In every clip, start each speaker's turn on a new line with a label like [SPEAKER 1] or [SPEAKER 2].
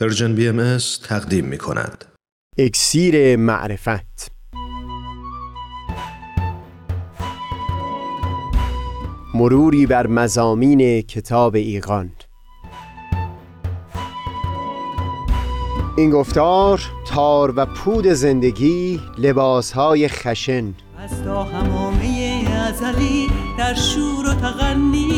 [SPEAKER 1] پرژن بی ام تقدیم می کند.
[SPEAKER 2] اکسیر معرفت. مروری بر مزامین کتاب ایقان این گفتار تار و پود زندگی لباسهای خشن.
[SPEAKER 3] از تا همامه ازلی در شور و تغنیست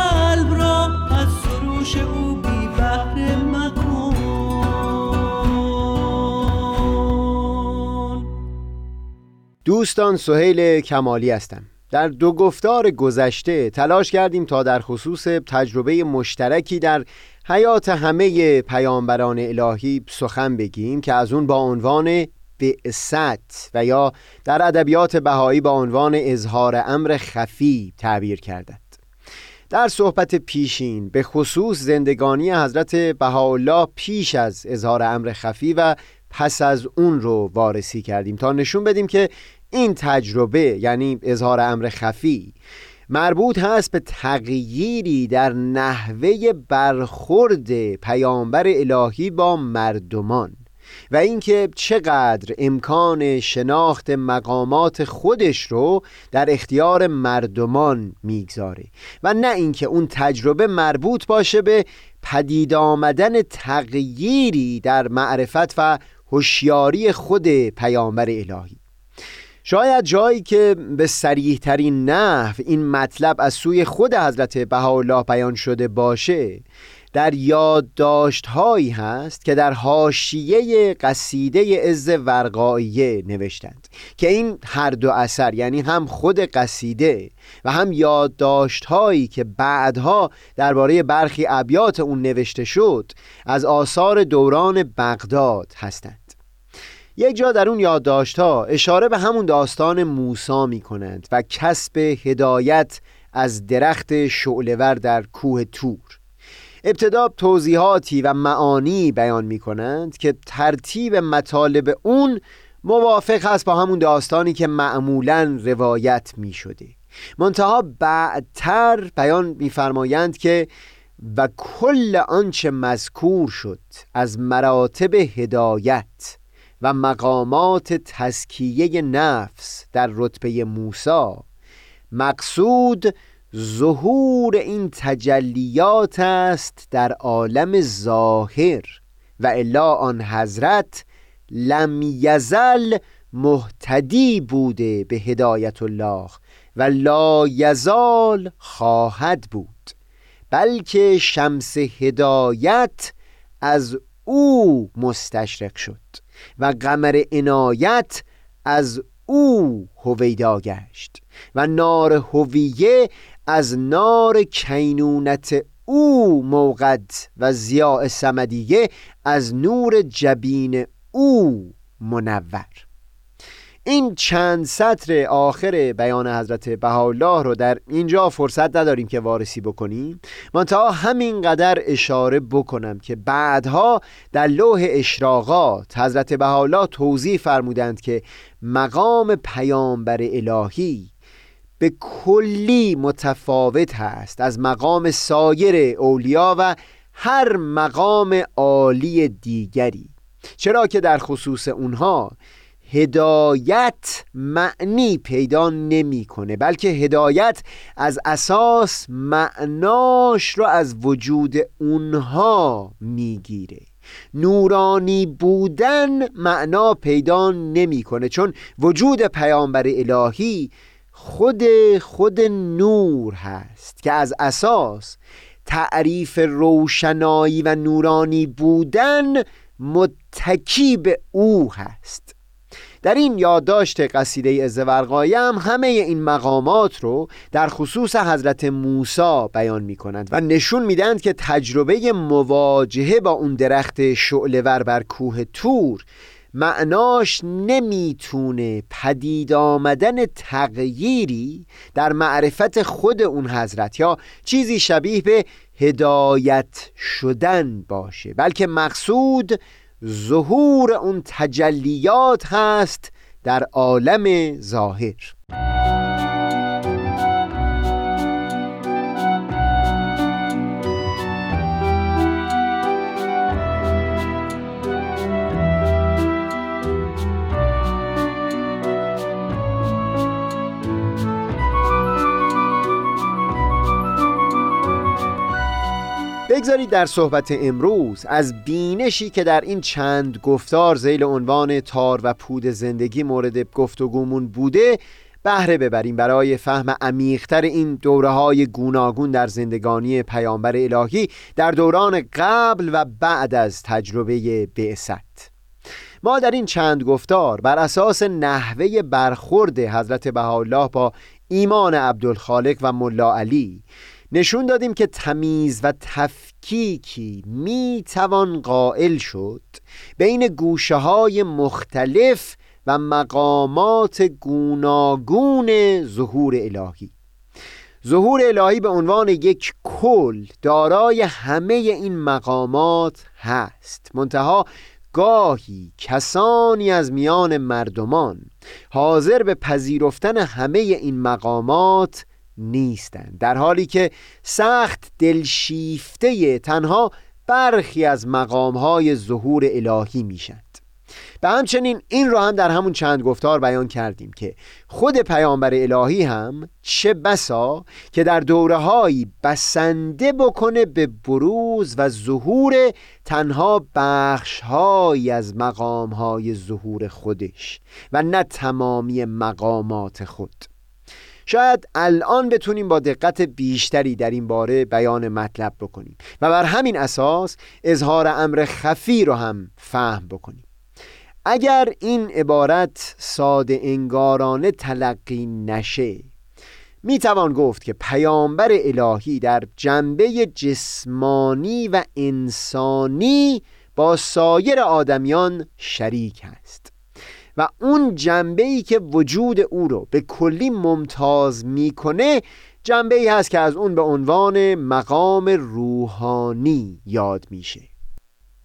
[SPEAKER 2] دوستان سهیل کمالی هستم. در دو گفتار گذشته تلاش کردیم تا در خصوص تجربه مشترکی در حیات همه پیامبران الهی سخن بگیم که از اون با عنوان بعثت و یا در ادبیات بهایی با عنوان اظهار امر خفی تعبیر کردند. در صحبت پیشین به خصوص زندگانی حضرت بهاءالله پیش از اظهار امر خفی و پس از اون رو وارسی کردیم تا نشون بدیم که این تجربه یعنی اظهار امر خفی مربوط هست به تغییری در نحوه برخورد پیامبر الهی با مردمان و اینکه چقدر امکان شناخت مقامات خودش رو در اختیار مردمان می‌گذاره و نه اینکه اون تجربه مربوط باشه به پدید آمدن تغییری در معرفت و هوشیاری خود پیامبر الهی. شاید جایی که به سریح ترین نحو این مطلب از سوی خود حضرت بهاءالله بیان شده باشه در یادداشت هایی هست که در حاشیه قصیده عز ورقاییه نوشتند که این هر دو اثر یعنی هم خود قصیده و هم یادداشت هایی که بعدها درباره برخی ابیات اون نوشته شد از آثار دوران بغداد هستند. یک جا در اون یادداشت ها اشاره به همون داستان موسا می کنند و کسب هدایت از درخت شعلور در کوه تور. ابتدا توضیحاتی و معانی بیان می کنند که ترتیب مطالب اون موافق هست با همون داستانی که معمولا روایت می شده منتها بعدتر بیان میفرمایند که و کل آنچه مذکور شد از مراتب هدایت و مقامات تزکیه نفس در رتبه موسا مقصود ظهور این تجلیات است در عالم ظاهر و الا آن حضرت لم یزل محتدی بوده به هدایت الله و لا یزال خواهد بود بلکه شمس هدایت از او مستشرق شد. و قمر عنایت از او هویدا گشت و نار هویه از نار کینونت او موقد و زیاء سمدیه از نور جبین او منور. این چند سطر آخر بیان حضرت بهاءالله رو در اینجا فرصت نداریم که وارسی بکنیم. منتها همینقدر اشاره بکنم که بعدها در لوح اشراقات حضرت بهاءالله توضیح فرمودند که مقام پیامبر الهی به کلی متفاوت هست. از مقام سایر اولیا و هر مقام عالی دیگری. چرا که در خصوص اونها هدایت معنی پیدا نمی‌کنه بلکه هدایت از اساس معناش رو از وجود اونها می‌گیره. نورانی بودن معنا پیدا نمی‌کنه چون وجود پیامبر الهی خود خود نور هست که از اساس تعریف روشنایی و نورانی بودن متکی به او هست. در این یادداشت قصیده ازدورقایه هم همه این مقامات رو در خصوص حضرت موسی بیان می کنند و نشون میدند که تجربه مواجهه با اون درخت شعلور بر کوه تور معناش نمی‌تونه پدید آمدن تغییری در معرفت خود اون حضرت یا چیزی شبیه به هدایت شدن باشه بلکه مقصود ظهور اون تجلیات هست در عالم ظاهر. بگذارید در صحبت امروز از بینشی که در این چند گفتار زیل عنوان تار و پود زندگی مورد گفتگومون بوده بهره ببریم برای فهم عمیقتر این دوره های گوناگون در زندگانی پیامبر الهی در دوران قبل و بعد از تجربه بعثت. ما در این چند گفتار بر اساس نحوه برخورد حضرت بهاءالله با ایمان عبدالخالق و ملا علی نشون دادیم که تمیز و تفکیکی می توان قائل شد بین گوشه های مختلف و مقامات گوناگون ظهور الهی. ظهور الهی به عنوان یک کل دارای همه این مقامات هست. منتها گاهی کسانی از میان مردمان حاضر به پذیرفتن همه این مقامات نیستند در حالی که سخت دلشیفته تنها برخی از مقامهای ظهور الهی میشند. به همچنین این را هم در همون چند گفتار بیان کردیم که خود پیامبر الهی هم چه بسا که در دورههایی بسنده بکنه به بروز و ظهور تنها بخشهایی از مقامهای ظهور خودش و نه تمامی مقامات خود. شاید الان بتونیم با دقت بیشتری در این باره بیان مطلب بکنیم و بر همین اساس اظهار امر خفی رو هم فهم بکنیم. اگر این عبارت ساده انگارانه تلقی نشه می توان گفت که پیامبر الهی در جنبه جسمانی و انسانی با سایر آدمیان شریک است اون جنبه ای که وجود او رو به کلی ممتاز می‌کنه جنبه ای هست که از اون به عنوان مقام روحانی یاد میشه.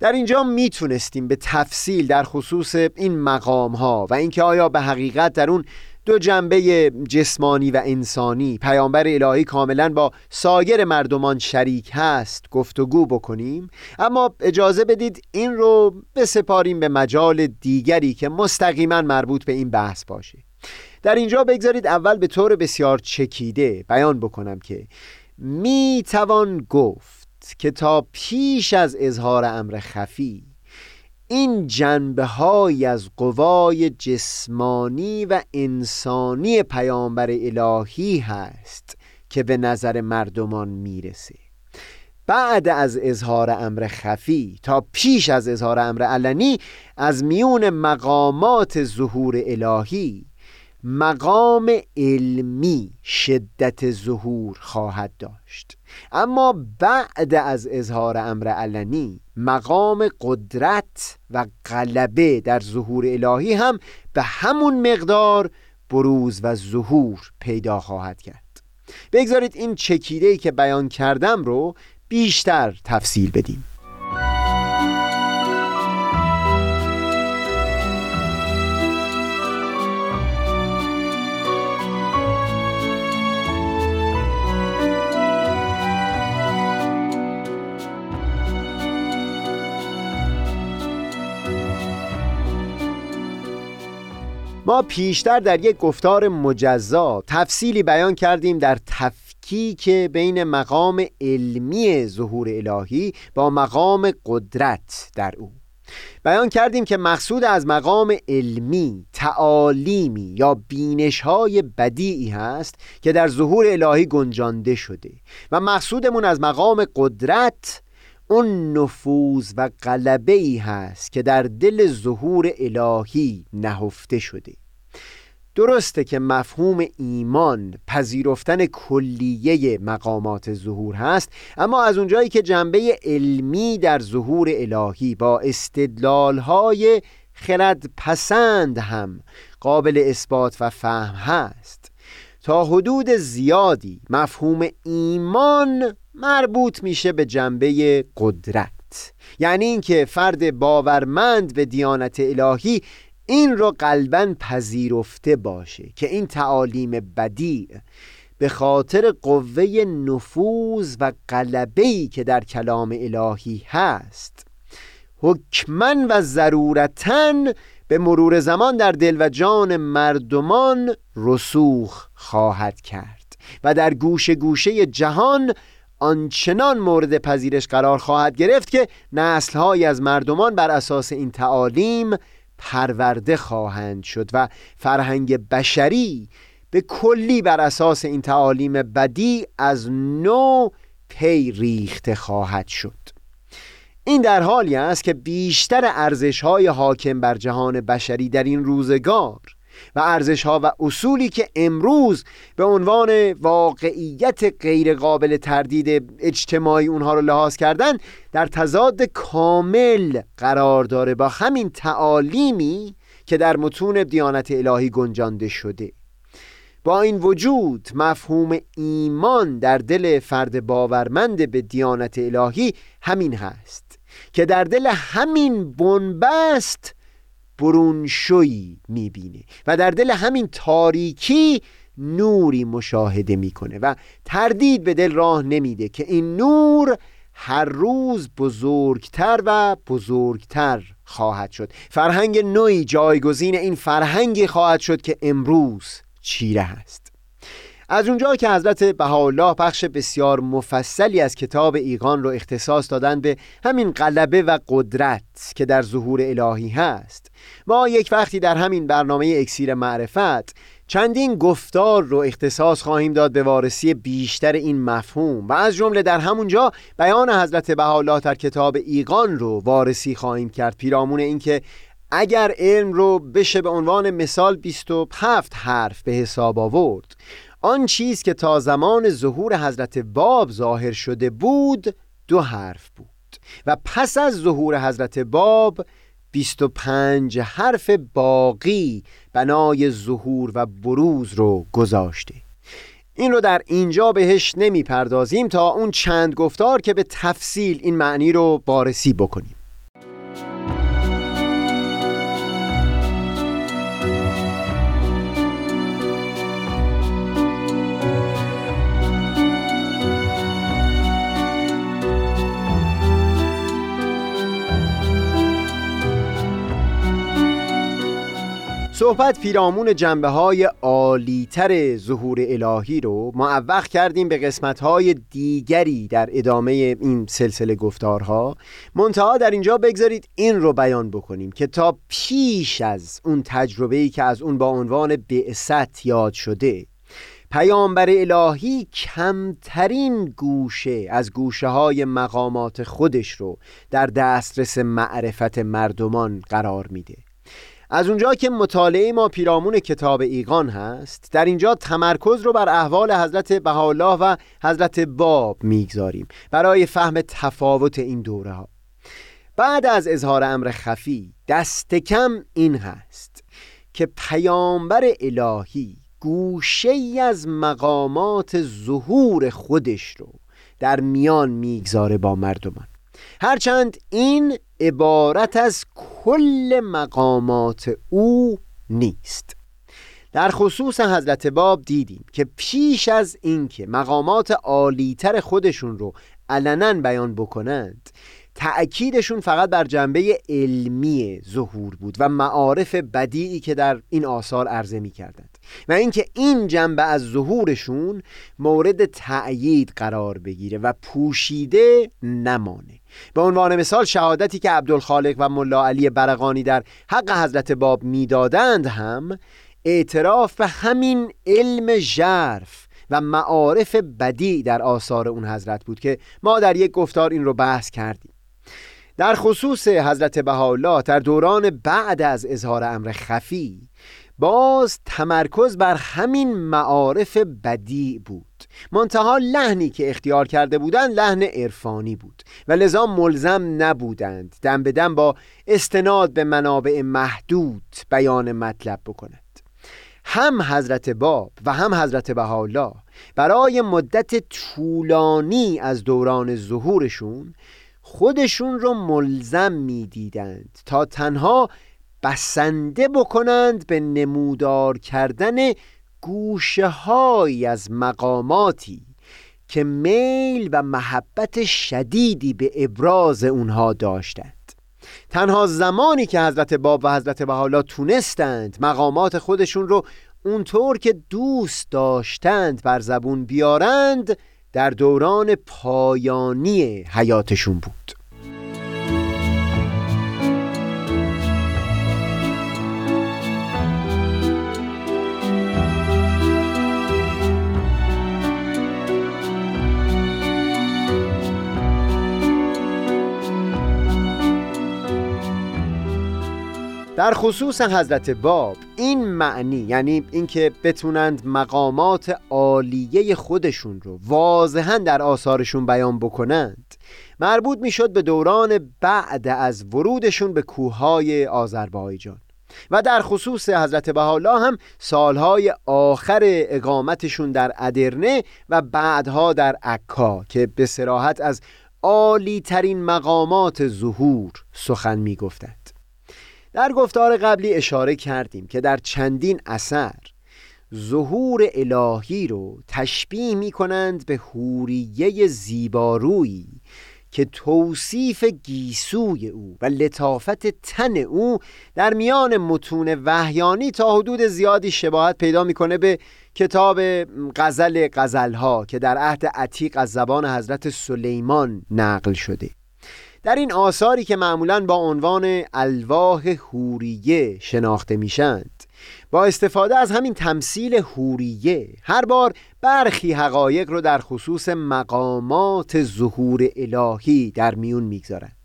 [SPEAKER 2] در اینجا می‌تونستیم به تفصیل در خصوص این مقام ها و اینکه آیا به حقیقت در اون دو جنبه جسمانی و انسانی. پیامبر الهی کاملا با سایر مردمان شریک هست گفتگو بکنیم. اما اجازه بدید این رو بسپاریم به مجال دیگری که مستقیما مربوط به این بحث باشه. در اینجا بگذارید اول به طور بسیار چکیده بیان بکنم که می توان گفت که تا پیش از اظهار امر خفی این جنبه های از قوای جسمانی و انسانی پیامبر الهی هست که به نظر مردمان می‌رسه. بعد از اظهار امر خفی تا پیش از اظهار امر علنی از میون مقامات ظهور الهی مقام علمی شدت ظهور خواهد داشت. اما بعد از اظهار امر علنی مقام قدرت و غلبه در ظهور الهی هم به همون مقدار بروز و ظهور پیدا خواهد کرد. بگذارید این چکیده که بیان کردم رو بیشتر تفصیل بدیم. ما پیشتر در یک گفتار مجزا تفصیلی بیان کردیم در تفکیک بین مقام علمی ظهور الهی با مقام قدرت در او. بیان کردیم که مقصود از مقام علمی تعالیمی یا بینش های بدیعی هست که در ظهور الهی گنجانده شده و مقصودمون از مقام قدرت اون نفوذ و غلبه ای هست که در دل ظهور الهی نهفته شده. درسته که مفهوم ایمان پذیرفتن کلیه مقامات ظهور هست اما از اونجایی که جنبه علمی در ظهور الهی با استدلالهای خرد پسند هم قابل اثبات و فهم هست. تا حدود زیادی مفهوم ایمان مربوط میشه به جنبه قدرت. یعنی اینکه فرد باورمند به دیانت الهی این رو قلبا پذیرفته باشه که این تعالیم بدیع به خاطر قوه نفوذ و قلبه‌ای که در کلام الهی هست. حکمن و ضرورتا به مرور زمان در دل و جان مردمان رسوخ خواهد کرد و در گوشه گوشه جهان آنچنان مورد پذیرش قرار خواهد گرفت که نسلهایی از مردمان بر اساس این تعالیم پرورده خواهند شد و فرهنگ بشری به کلی بر اساس این تعالیم بدی از نو پی ریخته خواهد شد. این در حالی است که بیشتر ارزش های حاکم بر جهان بشری در این روزگار و ارزش ها و اصولی که امروز به عنوان واقعیت غیر قابل تردید اجتماعی اونها رو لحاظ کردن در تضاد کامل قرار داره با همین تعالیمی که در متون دیانت الهی گنجانده شده. با این وجود مفهوم ایمان در دل فرد باورمند به دیانت الهی همین هست که در دل همین بنبست برونشویی می‌بینه و در دل همین تاریکی نوری مشاهده می‌کنه و تردید به دل راه نمیده که این نور هر روز بزرگتر و بزرگتر خواهد شد. فرهنگ نوعی جایگزین این فرهنگی خواهد شد که امروز چیره هست از اونجا که حضرت بهاءالله بخش بسیار مفصلی از کتاب ایقان رو اختصاص دادن به همین غلبه و قدرت که در ظهور الهی هست. ما یک وقتی در همین برنامه اکسیر معرفت چندین گفتار رو اختصاص خواهیم داد به وارسی بیشتر این مفهوم و از جمله در همونجا بیان حضرت بهاءالله در کتاب ایقان رو وارسی خواهیم کرد. پیرامون اینکه اگر علم رو بشه به عنوان مثال 27 حرف به حساب آورد. آن چیز که تا زمان ظهور حضرت باب ظاهر شده بود دو حرف بود. و پس از ظهور حضرت باب 25 حرف باقی بنای ظهور و بروز رو گذاشته. این رو در اینجا بهش نمی پردازیم تا اون چند گفتار که به تفصیل این معنی رو بارسی بکنیم. صحبت پیرامون جنبه های عالیتر ظهور الهی رو معوق کردیم به قسمت های دیگری در ادامه این سلسله گفتارها. منتها در اینجا بگذارید این رو بیان بکنیم که تا پیش از اون تجربه‌ای که از اون با عنوان بعثت یاد شده پیامبر الهی کمترین گوشه از گوشه های مقامات خودش رو در دسترس معرفت مردمان قرار میده. از اونجا که مطالعه ما پیرامون کتاب ایقان هست در اینجا تمرکز رو بر احوال حضرت بهاءالله و حضرت باب می‌گذاریم برای فهم تفاوت این دوره ها. بعد از اظهار امر خفی دست کم این هست که پیامبر الهی گوشه ای از مقامات ظهور خودش رو در میان می‌گذاره با مردمان. هرچند این عبارت از کل مقامات او نیست. در خصوص حضرت باب دیدیم که پیش از اینکه مقامات عالیتر خودشون رو علنا بیان بکنند تأکیدشون فقط بر جنبه علمی ظهور بود و معارف بدیعی که در این آثار عرضه می کردند و اینکه این جنبه از ظهورشون مورد تأیید قرار بگیره و پوشیده نمانه. به عنوان مثال شهادتی که عبدالخالق و ملا علی برقانی در حق حضرت باب می‌دادند هم اعتراف به همین علم ژرف و معارف بدی در آثار اون حضرت بود که ما در یک گفتار این رو بحث کردیم. در خصوص حضرت بهاءالله در دوران بعد از اظهار امر خفی باز تمرکز بر همین معارف بدی بود. منتها لحنی که اختیار کرده بودند لحن عرفانی بود و لذا ملزم نبودند دم به دم با استناد به منابع محدود بیان مطلب بکنند. هم حضرت باب و هم حضرت بهاءالله برای مدت طولانی از دوران ظهورشون خودشون رو ملزم می‌دیدند تا تنها بسنده بکنند به نمودار کردن گوشه از مقاماتی که میل و محبت شدیدی به ابراز اونها داشتند. تنها زمانی که حضرت باب و حضرت بحالا تونستند مقامات خودشون رو اونطور که دوست داشتند بر زبون بیارند در دوران پایانی حیاتشون بود. در خصوص حضرت باب این معنی یعنی اینکه بتونند مقامات عالیه خودشون رو واضحا در آثارشون بیان بکنند مربوط می‌شد به دوران بعد از ورودشون به کوههای آذربایجان. و در خصوص حضرت بهاءالله هم سالهای آخر اقامتشون در ادرنه و بعدها در عکا که به سراحت از عالی ترین مقامات ظهور سخن می در گفتار قبلی اشاره کردیم که در چندین اثر ظهور الهی رو تشبیه می کنند به حوریه زیبارویی که توصیف گیسوی او و لطافت تن او در میان متون وحیانی تا حدود زیادی شباهت پیدا می‌کنه به کتاب غزل غزلها که در عهد عتیق از زبان حضرت سلیمان نقل شده. در این آثاری که معمولا با عنوان الواح هوریه شناخته میشند با استفاده از همین تمثیل هوریه هر بار برخی حقایق رو در خصوص مقامات ظهور الهی در میون می‌گذارند.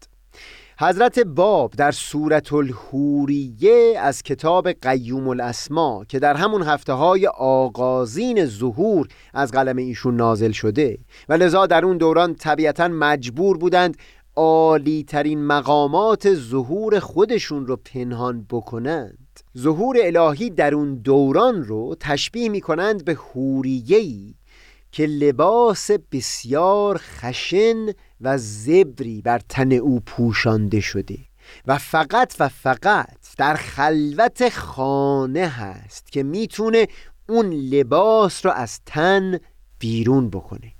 [SPEAKER 2] حضرت باب در صورت الهوریه از کتاب قیوم الاسما که در همون هفته های آغازین ظهور از قلم ایشون نازل شده و لذا در اون دوران طبیعتا مجبور بودند عالی ترین مقامات ظهور خودشون رو پنهان بکنند. ظهور الهی در اون دوران رو تشبیه می کنند به حوریهی که لباس بسیار خشن و زبری بر تن او پوشانده شده و فقط و فقط در خلوت خانه هست که می‌تونه اون لباس رو از تن بیرون بکنه.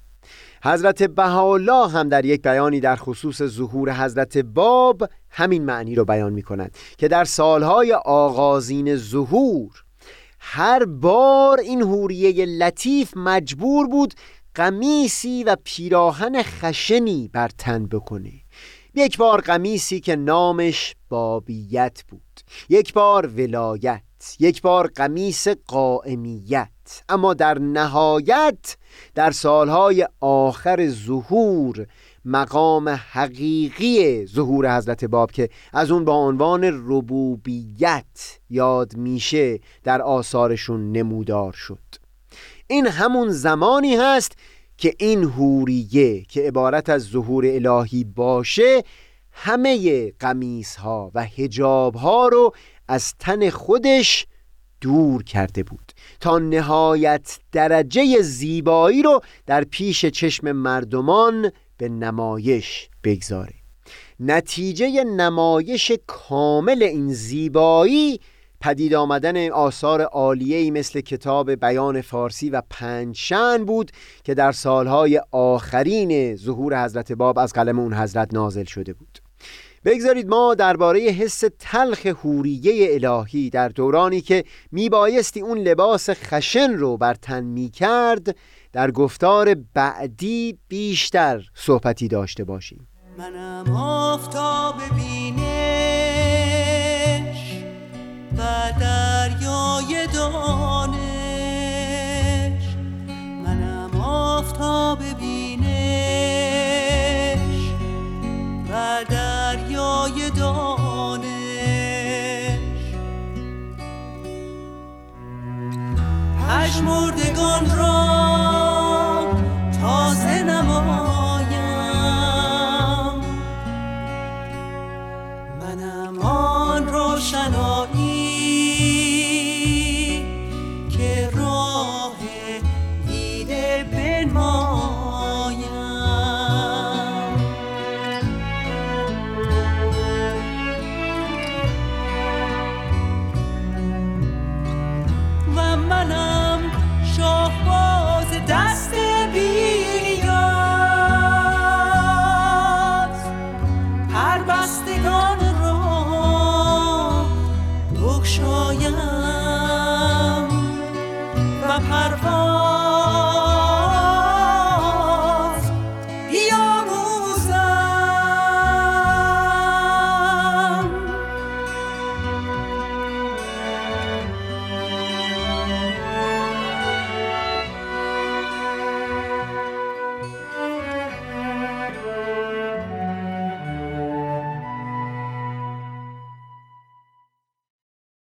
[SPEAKER 2] حضرت بهاءالله هم در یک بیانی در خصوص ظهور حضرت باب همین معنی رو بیان می کند که در سالهای آغازین ظهور هر بار این حوریه لطیف مجبور بود قمیسی و پیراهن خشنی بر تن بکنه. یک بار قمیسی که نامش بابیت بود یک بار ولایت یک بار قمیس قائمیت. اما در نهایت در سالهای آخر ظهور مقام حقیقی ظهور حضرت باب که از اون با عنوان ربوبیت یاد میشه در آثارشون نمودار شد. این همون زمانی هست که این هوریه که عبارت از ظهور الهی باشه همه قمیس ها و هجاب ها رو از تن خودش دور کرده بود تا نهایت درجه زیبایی رو در پیش چشم مردمان به نمایش بگذاره. نتیجه نمایش کامل این زیبایی پدید آمدن آثار عالیه‌ای مثل کتاب بیان فارسی و پنجشن بود که در سالهای آخرین ظهور حضرت باب از قلم اون حضرت نازل شده بود. بگذارید ما درباره حس تلخ حوریه الهی در دورانی که میبایستی اون لباس خشن رو بر تن می‌کرد در گفتار بعدی بیشتر صحبتی داشته باشیم.
[SPEAKER 3] منم آفتاب بینش و دریای دانش.
[SPEAKER 4] دریای دانش. پشمردگان را